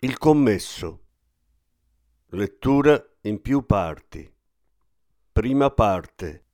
Il commesso. Lettura in più parti. Prima parte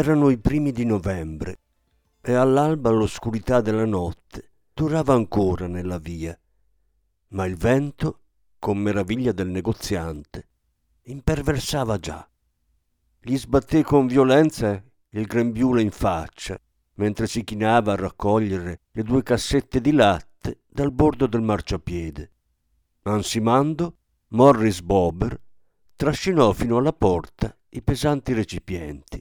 Erano i primi di novembre e all'alba l'oscurità della notte durava ancora nella via, ma il vento, con meraviglia del negoziante, imperversava già. Gli sbatté con violenza il grembiule in faccia mentre si chinava a raccogliere le due cassette di latte dal bordo del marciapiede. Ansimando, Morris Bober trascinò fino alla porta i pesanti recipienti.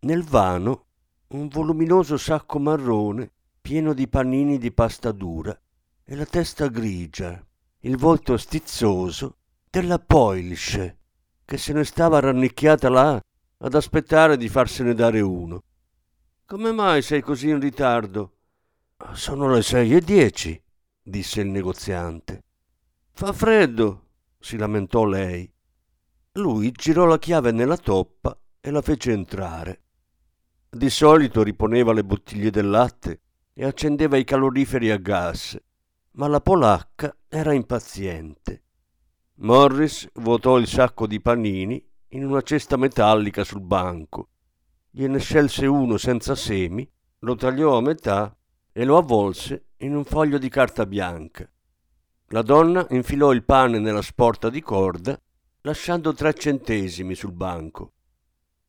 Nel vano un voluminoso sacco marrone pieno di panini di pasta dura e la testa grigia, il volto stizzoso della Poilish, che se ne stava rannicchiata là ad aspettare di farsene dare uno. Come mai sei così in ritardo? Sono le sei e dieci, disse il negoziante. Fa freddo, si lamentò lei. Lui girò la chiave nella toppa e la fece entrare. Di solito riponeva le bottiglie del latte e accendeva i caloriferi a gas, ma la polacca era impaziente. Morris vuotò il sacco di panini in una cesta metallica sul banco. Gliene scelse uno senza semi, lo tagliò a metà e lo avvolse in un foglio di carta bianca. La donna infilò il pane nella sporta di corda, lasciando tre centesimi sul banco.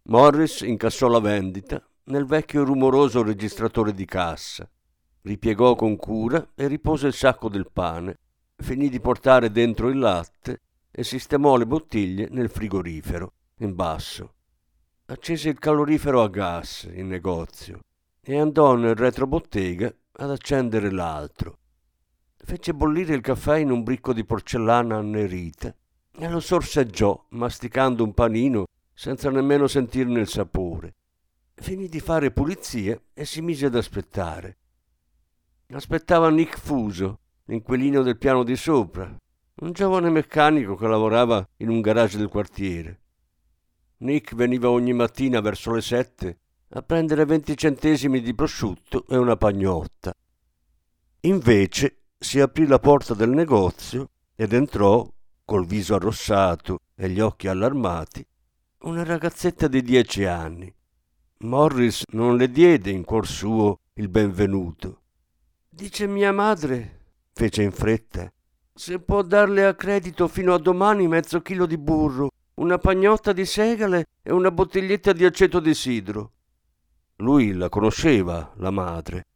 Morris incassò la vendita nel vecchio rumoroso registratore di cassa. Ripiegò con cura e ripose il sacco del pane. Finì di portare dentro il latte e sistemò le bottiglie nel frigorifero, in basso. Accese il calorifero a gas in negozio e andò nel retrobottega ad accendere l'altro. Fece bollire il caffè in un bricco di porcellana annerita e lo sorseggiò masticando un panino senza nemmeno sentirne il sapore finì di fare pulizie e si mise ad aspettare. Aspettava Nick Fuso, l'inquilino del piano di sopra, un giovane meccanico che lavorava in un garage del quartiere. Nick veniva ogni mattina verso le sette a prendere venti centesimi di prosciutto e una pagnotta. Invece si aprì la porta del negozio ed entrò, col viso arrossato e gli occhi allarmati, una ragazzetta di dieci anni, Morris non le diede in cuor suo il benvenuto. Dice mia madre, fece in fretta, se può darle a credito fino a domani mezzo chilo di burro, una pagnotta di segale e una bottiglietta di aceto di sidro. Lui la conosceva, la madre.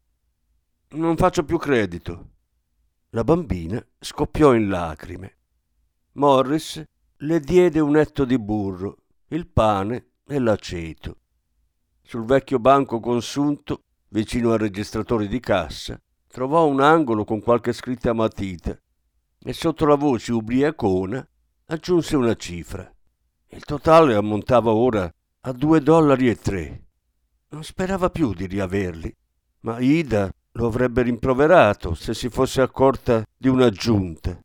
Non faccio più credito. La bambina scoppiò in lacrime. Morris le diede un etto di burro, il pane e l'aceto. Sul vecchio banco consunto, vicino al registratore di cassa, trovò un angolo con qualche scritta a matita e sotto la voce ubriacona aggiunse una cifra. Il totale ammontava ora a due dollari e tre. Non sperava più di riaverli, ma Ida lo avrebbe rimproverato se si fosse accorta di un'aggiunta.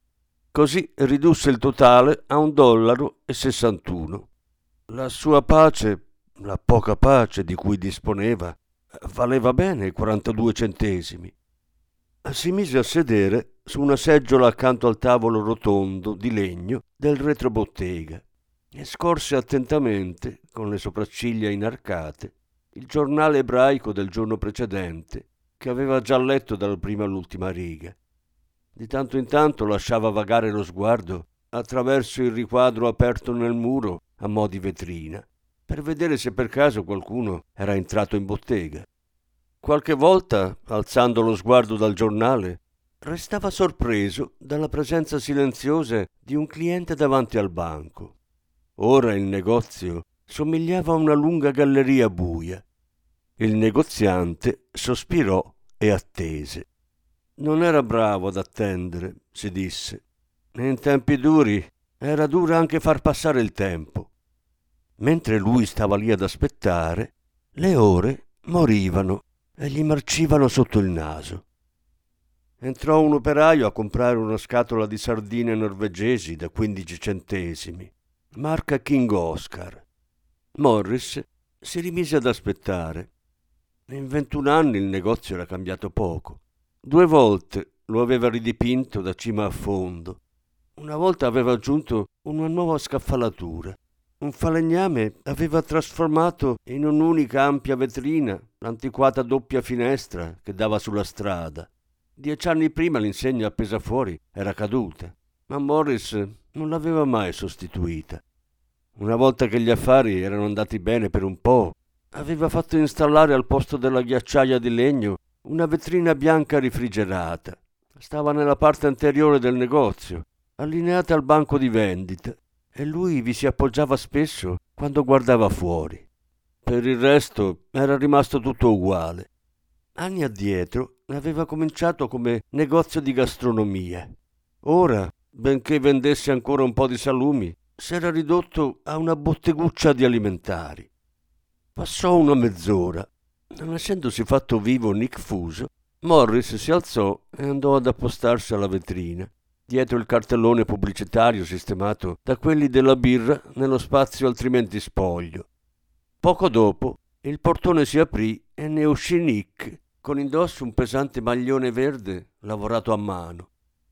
Così ridusse il totale a un dollaro e sessantuno. La sua pace la poca pace di cui disponeva valeva bene i 42 centesimi. Si mise a sedere su una seggiola accanto al tavolo rotondo di legno del retrobottega e scorse attentamente, con le sopracciglia inarcate, il giornale ebraico del giorno precedente, che aveva già letto dalla prima all'ultima riga. Di tanto in tanto lasciava vagare lo sguardo attraverso il riquadro aperto nel muro a mo' di vetrina per vedere se per caso qualcuno era entrato in bottega. Qualche volta, alzando lo sguardo dal giornale, restava sorpreso dalla presenza silenziosa di un cliente davanti al banco. Ora il negozio somigliava a una lunga galleria buia. Il negoziante sospirò e attese. Non era bravo ad attendere, si disse. In tempi duri era dura anche far passare il tempo. Mentre lui stava lì ad aspettare, le ore morivano e gli marcivano sotto il naso. Entrò un operaio a comprare una scatola di sardine norvegesi da 15 centesimi, marca King Oscar. Morris si rimise ad aspettare. In 21 anni il negozio era cambiato poco. Due volte lo aveva ridipinto da cima a fondo. Una volta aveva aggiunto una nuova scaffalatura un falegname aveva trasformato in un'unica ampia vetrina l'antiquata doppia finestra che dava sulla strada. Dieci anni prima l'insegna appesa fuori era caduta, ma Morris non l'aveva mai sostituita. Una volta che gli affari erano andati bene per un po', aveva fatto installare al posto della ghiacciaia di legno una vetrina bianca rifrigerata. Stava nella parte anteriore del negozio, allineata al banco di vendita, e lui vi si appoggiava spesso quando guardava fuori. Per il resto era rimasto tutto uguale. Anni addietro aveva cominciato come negozio di gastronomia. Ora, benché vendesse ancora un po' di salumi, s'era ridotto a una botteguccia di alimentari. Passò una mezz'ora. Non essendosi fatto vivo Nick Fuso, Morris si alzò e andò ad appostarsi alla vetrina, dietro il cartellone pubblicitario sistemato da quelli della birra nello spazio altrimenti spoglio. Poco dopo il portone si aprì e ne uscì Nick, con indosso un pesante maglione verde lavorato a mano.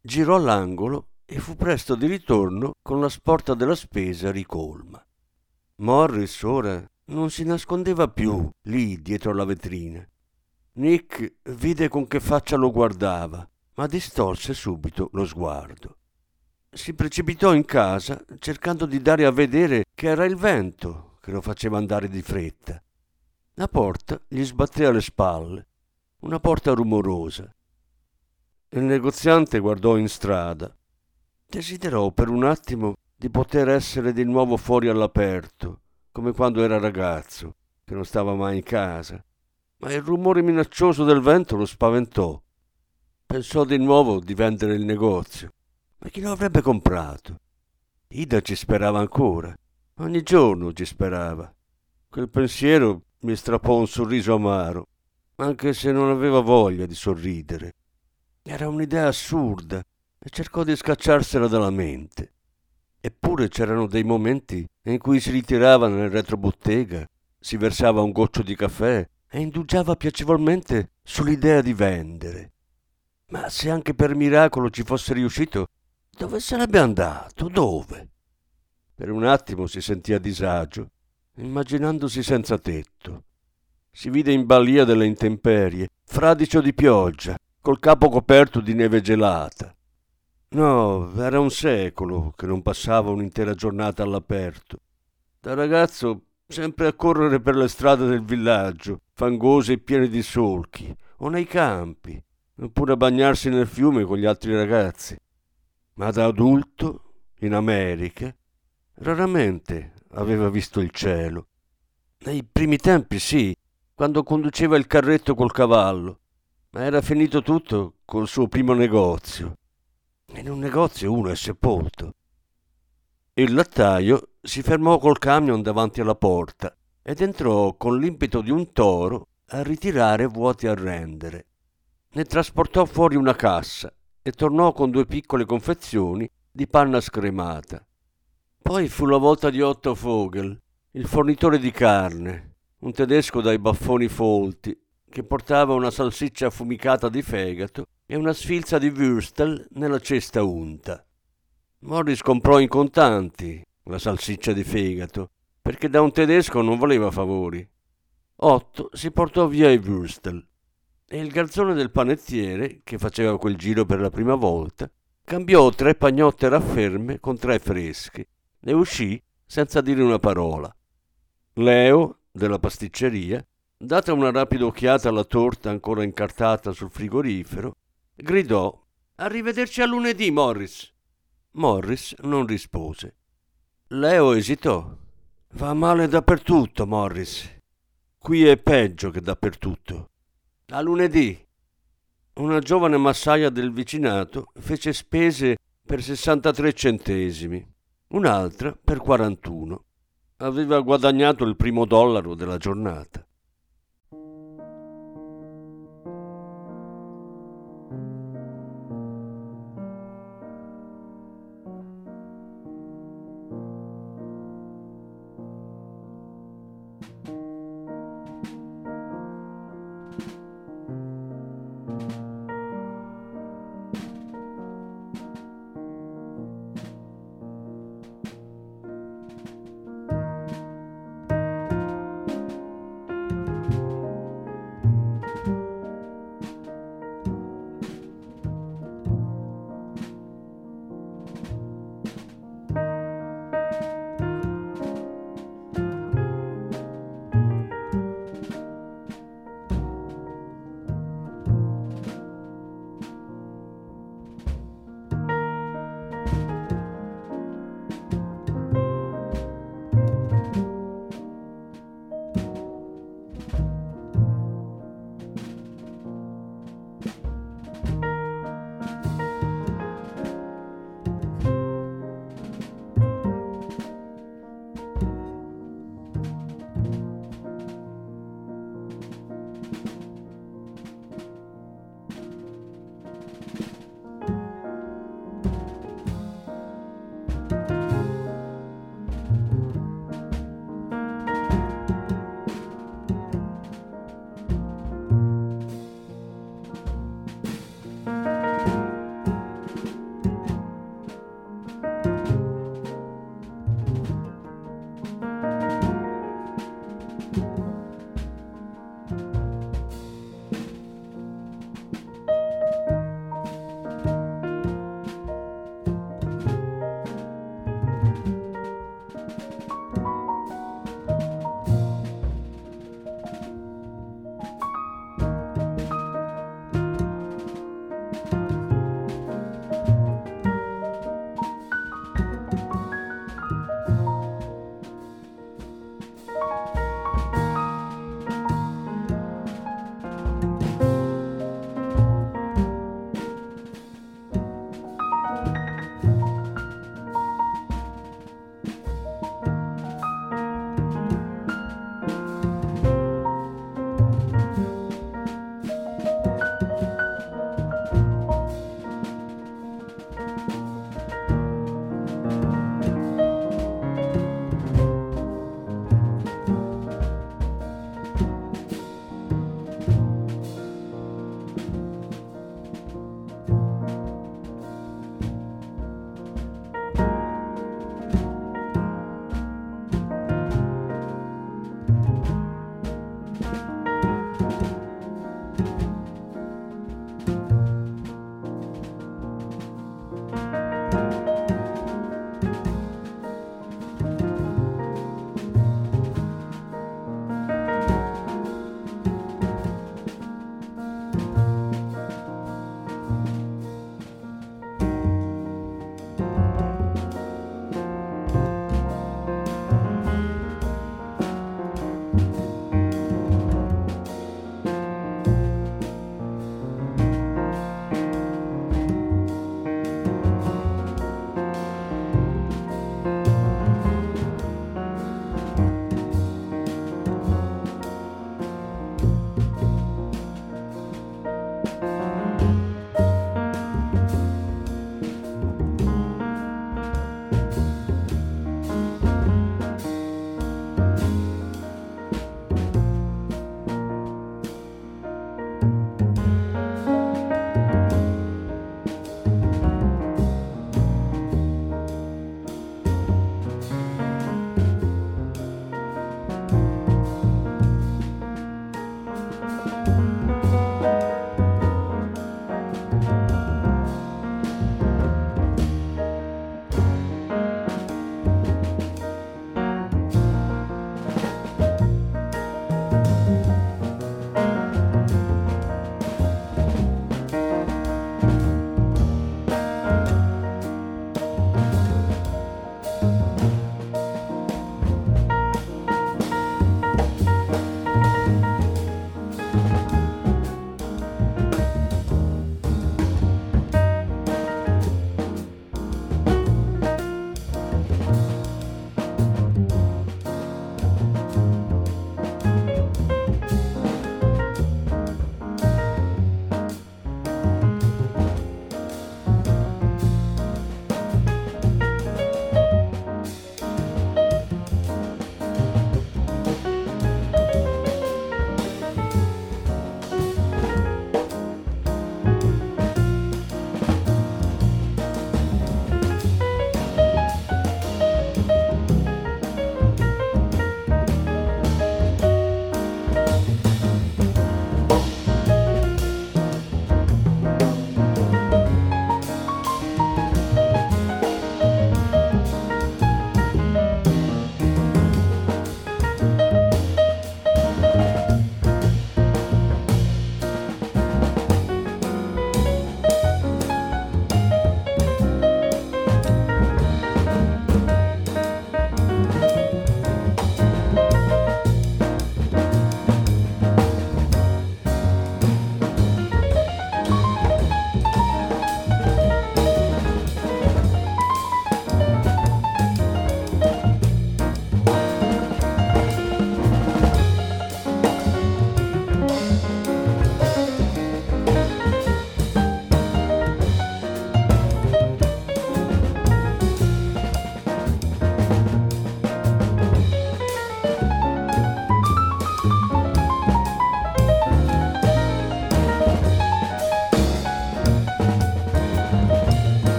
Girò l'angolo e fu presto di ritorno con la sporta della spesa ricolma. Morris ora non si nascondeva più lì dietro la vetrina. Nick vide con che faccia lo guardava, ma distolse subito lo sguardo. Si precipitò in casa cercando di dare a vedere che era il vento che lo faceva andare di fretta. La porta gli sbatté alle spalle, una porta rumorosa. Il negoziante guardò in strada Desiderò per un attimo di poter essere di nuovo fuori all'aperto, come quando era ragazzo, che non stava mai in casa, ma il rumore minaccioso del vento lo spaventò. Pensò di nuovo di vendere il negozio, ma chi lo avrebbe comprato? Ida ci sperava ancora, ogni giorno ci sperava. Quel pensiero mi strappò un sorriso amaro, anche se non aveva voglia di sorridere. Era un'idea assurda e cercò di scacciarsela dalla mente. Eppure c'erano dei momenti in cui si ritirava nel retrobottega, si versava un goccio di caffè e indugiava piacevolmente sull'idea di vendere. Ma se anche per miracolo ci fosse riuscito, dove sarebbe andato? Dove? Per un attimo si sentì a disagio, immaginandosi senza tetto. Si vide in balia delle intemperie, fradicio di pioggia, col capo coperto di neve gelata. No, era un secolo che non passava un'intera giornata all'aperto. Da ragazzo sempre a correre per le strade del villaggio, fangose e piene di solchi, o nei campi, oppure a bagnarsi nel fiume con gli altri ragazzi. Ma da adulto, in America, raramente aveva visto il cielo. Nei primi tempi sì, quando conduceva il carretto col cavallo, ma era finito tutto col suo primo negozio. In un negozio uno è sepolto. Il lattaio si fermò col camion davanti alla porta ed entrò con l'impeto di un toro a ritirare vuoti a rendere. Ne trasportò fuori una cassa e tornò con due piccole confezioni di panna scremata. Poi fu la volta di Otto Vogel, il fornitore di carne, un tedesco dai baffoni folti, che portava una salsiccia affumicata di fegato e una sfilza di würstel nella cesta unta. Morris comprò in contanti la salsiccia di fegato, perché da un tedesco non voleva favori. Otto si portò via i würstel e il garzone del panettiere, che faceva quel giro per la prima volta, cambiò tre pagnotte rafferme con tre fresche e uscì senza dire una parola. Leo, della pasticceria, data una rapida occhiata alla torta ancora incartata sul frigorifero, gridò Arrivederci a lunedì, Morris. Morris non rispose. Leo esitò. Va male dappertutto, Morris. Qui è peggio che dappertutto. A lunedì. Una giovane massaia del vicinato fece spese per 63 centesimi, un'altra per 41. Aveva guadagnato il primo dollaro della giornata.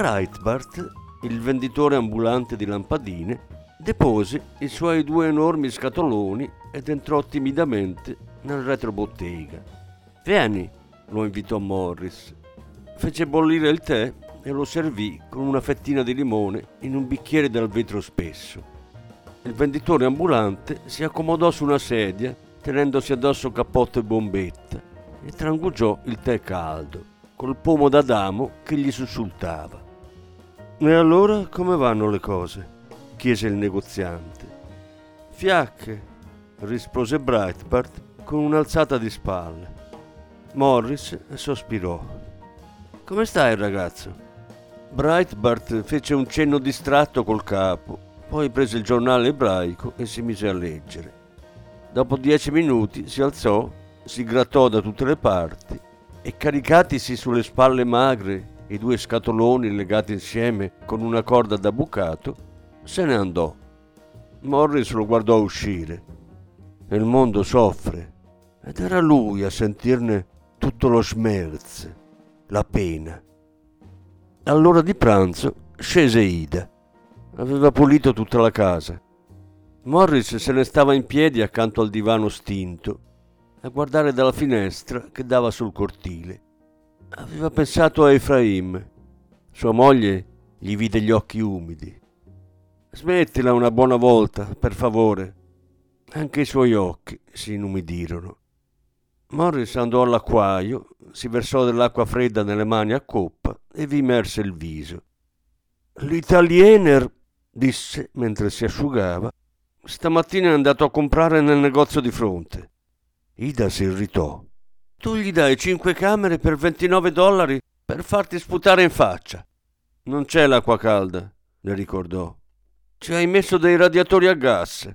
Breitbart, il venditore ambulante di lampadine, depose i suoi due enormi scatoloni ed entrò timidamente nel retrobottega. Vieni, lo invitò Morris. Fece bollire il tè e lo servì con una fettina di limone in un bicchiere dal vetro spesso. Il venditore ambulante si accomodò su una sedia, tenendosi addosso cappotto e bombetta, e trangugiò il tè caldo, col pomo d'Adamo che gli sussultava. E allora come vanno le cose? chiese il negoziante. Fiacche, rispose Breitbart con un'alzata di spalle. Morris sospirò. Come stai, ragazzo? Breitbart fece un cenno distratto col capo, poi prese il giornale ebraico e si mise a leggere. Dopo dieci minuti si alzò, si grattò da tutte le parti e caricatisi sulle spalle magre i due scatoloni legati insieme con una corda da bucato, se ne andò. Morris lo guardò uscire. Il mondo soffre ed era lui a sentirne tutto lo schmerz, la pena. All'ora di pranzo scese Ida. Aveva pulito tutta la casa. Morris se ne stava in piedi accanto al divano stinto, a guardare dalla finestra che dava sul cortile. Aveva pensato a Efraim. Sua moglie gli vide gli occhi umidi. Smettila una buona volta, per favore. Anche i suoi occhi si inumidirono. Morris andò all'acquaio, si versò dell'acqua fredda nelle mani a coppa e vi immerse il viso. L'italiener, disse mentre si asciugava, stamattina è andato a comprare nel negozio di fronte. Ida si irritò. Tu gli dai cinque camere per 29 dollari per farti sputare in faccia. Non c'è l'acqua calda, le ricordò. Ci hai messo dei radiatori a gas.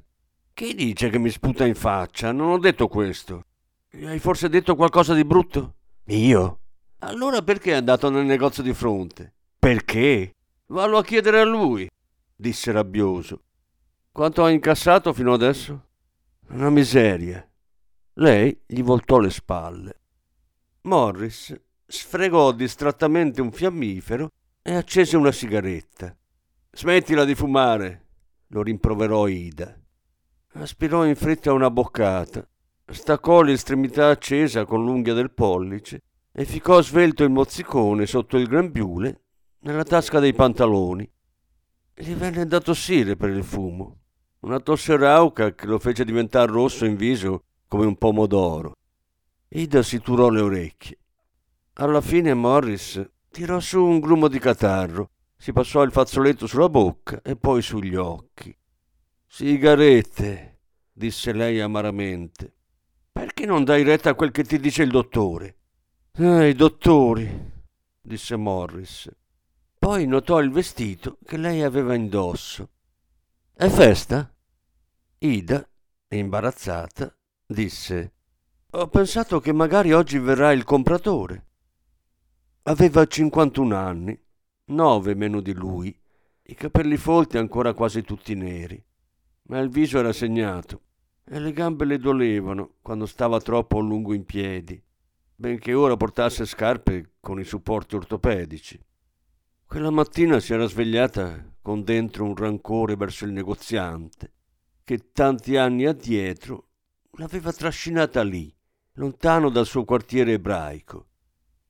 Chi dice che mi sputa in faccia? Non ho detto questo. Gli hai forse detto qualcosa di brutto? Io? Allora perché è andato nel negozio di fronte? Perché? Vallo a chiedere a lui, disse rabbioso. Quanto ha incassato fino adesso? Una miseria. Lei gli voltò le spalle. Morris sfregò distrattamente un fiammifero e accese una sigaretta. Smettila di fumare, lo rimproverò Ida. Aspirò in fretta una boccata staccò l'estremità accesa con l'unghia del pollice e ficcò svelto il mozzicone sotto il grembiule nella tasca dei pantaloni. Gli venne da tossire per il fumo, una tosse rauca che lo fece diventare rosso in viso come un pomodoro. Ida si turò le orecchie. Alla fine Morris tirò su un grumo di catarro, si passò il fazzoletto sulla bocca e poi sugli occhi. Sigarette, disse lei amaramente. Perché non dai retta a quel che ti dice il dottore? Eh, i dottori, disse Morris. Poi notò il vestito che lei aveva indosso. È festa? Ida, imbarazzata, disse Ho pensato che magari oggi verrà il compratore. Aveva 51 anni, nove meno di lui, i capelli folti ancora quasi tutti neri, ma il viso era segnato e le gambe le dolevano quando stava troppo a lungo in piedi, benché ora portasse scarpe con i supporti ortopedici. Quella mattina si era svegliata con dentro un rancore verso il negoziante, che tanti anni addietro l'aveva trascinata lì, lontano dal suo quartiere ebraico.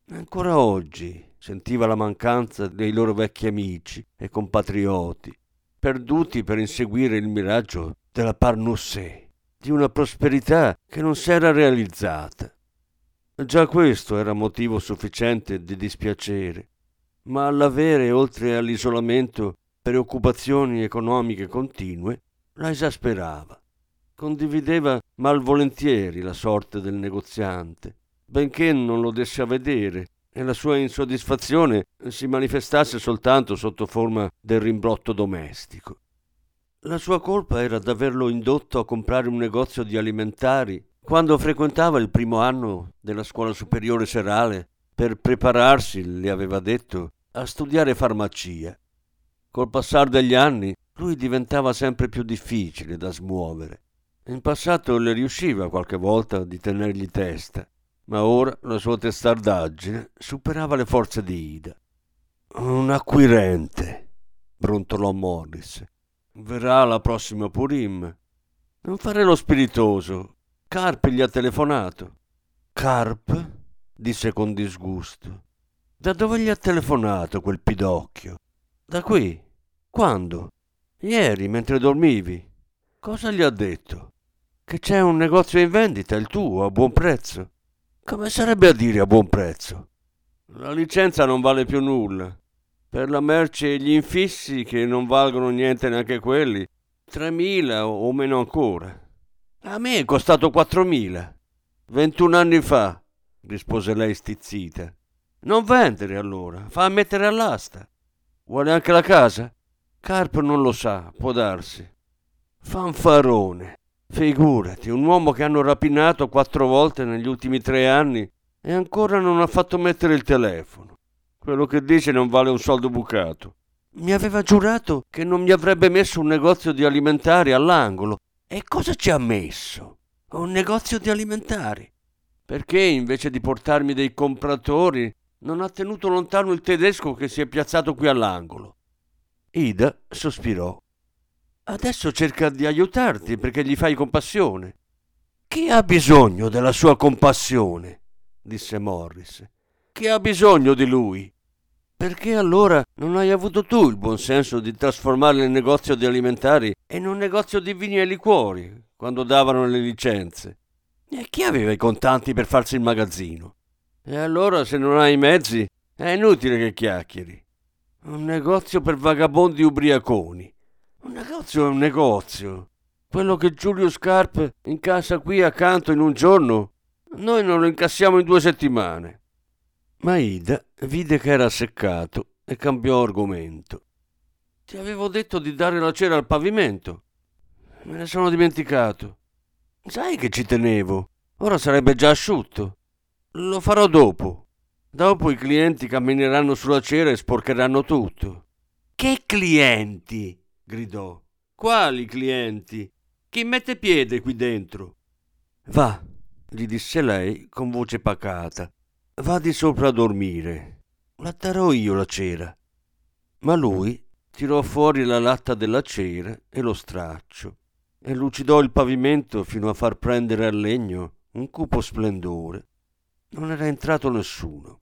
Ancora oggi sentiva la mancanza dei loro vecchi amici e compatrioti, perduti per inseguire il miraggio della Parnoussée di una prosperità che non si era realizzata. Già questo era motivo sufficiente di dispiacere, ma all'avere, oltre all'isolamento, preoccupazioni economiche continue, la esasperava. Condivideva malvolentieri la sorte del negoziante, benché non lo desse a vedere e la sua insoddisfazione si manifestasse soltanto sotto forma del rimbrotto domestico. La sua colpa era d'averlo indotto a comprare un negozio di alimentari quando frequentava il primo anno della scuola superiore serale per prepararsi, le aveva detto, a studiare farmacia. Col passare degli anni lui diventava sempre più difficile da smuovere. In passato le riusciva qualche volta di tenergli testa, ma ora la sua testardaggine superava le forze di Ida. Un acquirente, brontolò Morris. Verrà la prossima Purim. Non fare lo spiritoso. Carp gli ha telefonato. Carp? disse con disgusto. Da dove gli ha telefonato quel pidocchio? Da qui. Quando? Ieri, mentre dormivi. Cosa gli ha detto? Che c'è un negozio in vendita, il tuo, a buon prezzo. Come sarebbe a dire a buon prezzo? La licenza non vale più nulla. Per la merce e gli infissi, che non valgono niente neanche quelli, 3.000 o meno ancora. A me è costato 4.000. 21 anni fa, rispose lei stizzita. Non vendere allora, fa mettere all'asta. Vuole anche la casa? Carp non lo sa, può darsi. Fanfarone. Figurati, un uomo che hanno rapinato quattro volte negli ultimi tre anni e ancora non ha fatto mettere il telefono. Quello che dice non vale un soldo bucato. Mi aveva giurato che non mi avrebbe messo un negozio di alimentari all'angolo. E cosa ci ha messo? Un negozio di alimentari. Perché invece di portarmi dei compratori non ha tenuto lontano il tedesco che si è piazzato qui all'angolo? Ida sospirò. Adesso cerca di aiutarti perché gli fai compassione. Chi ha bisogno della sua compassione? disse Morris. Chi ha bisogno di lui? Perché allora non hai avuto tu il buon senso di trasformare il negozio di alimentari in un negozio di vini e liquori quando davano le licenze? E chi aveva i contanti per farsi il magazzino? E allora se non hai i mezzi è inutile che chiacchieri. Un negozio per vagabondi ubriaconi. Un negozio è un negozio. Quello che Giulio Scarp incassa qui accanto in un giorno, noi non lo incassiamo in due settimane. Ma Ida vide che era seccato e cambiò argomento. Ti avevo detto di dare la cera al pavimento. Me ne sono dimenticato. Sai che ci tenevo. Ora sarebbe già asciutto. Lo farò dopo. Dopo i clienti cammineranno sulla cera e sporcheranno tutto. Che clienti? Gridò. Quali clienti? Chi mette piede qui dentro? Va, gli disse lei con voce pacata. Va di sopra a dormire. La darò io la cera. Ma lui tirò fuori la latta della cera e lo straccio e lucidò il pavimento fino a far prendere al legno un cupo splendore. Non era entrato nessuno.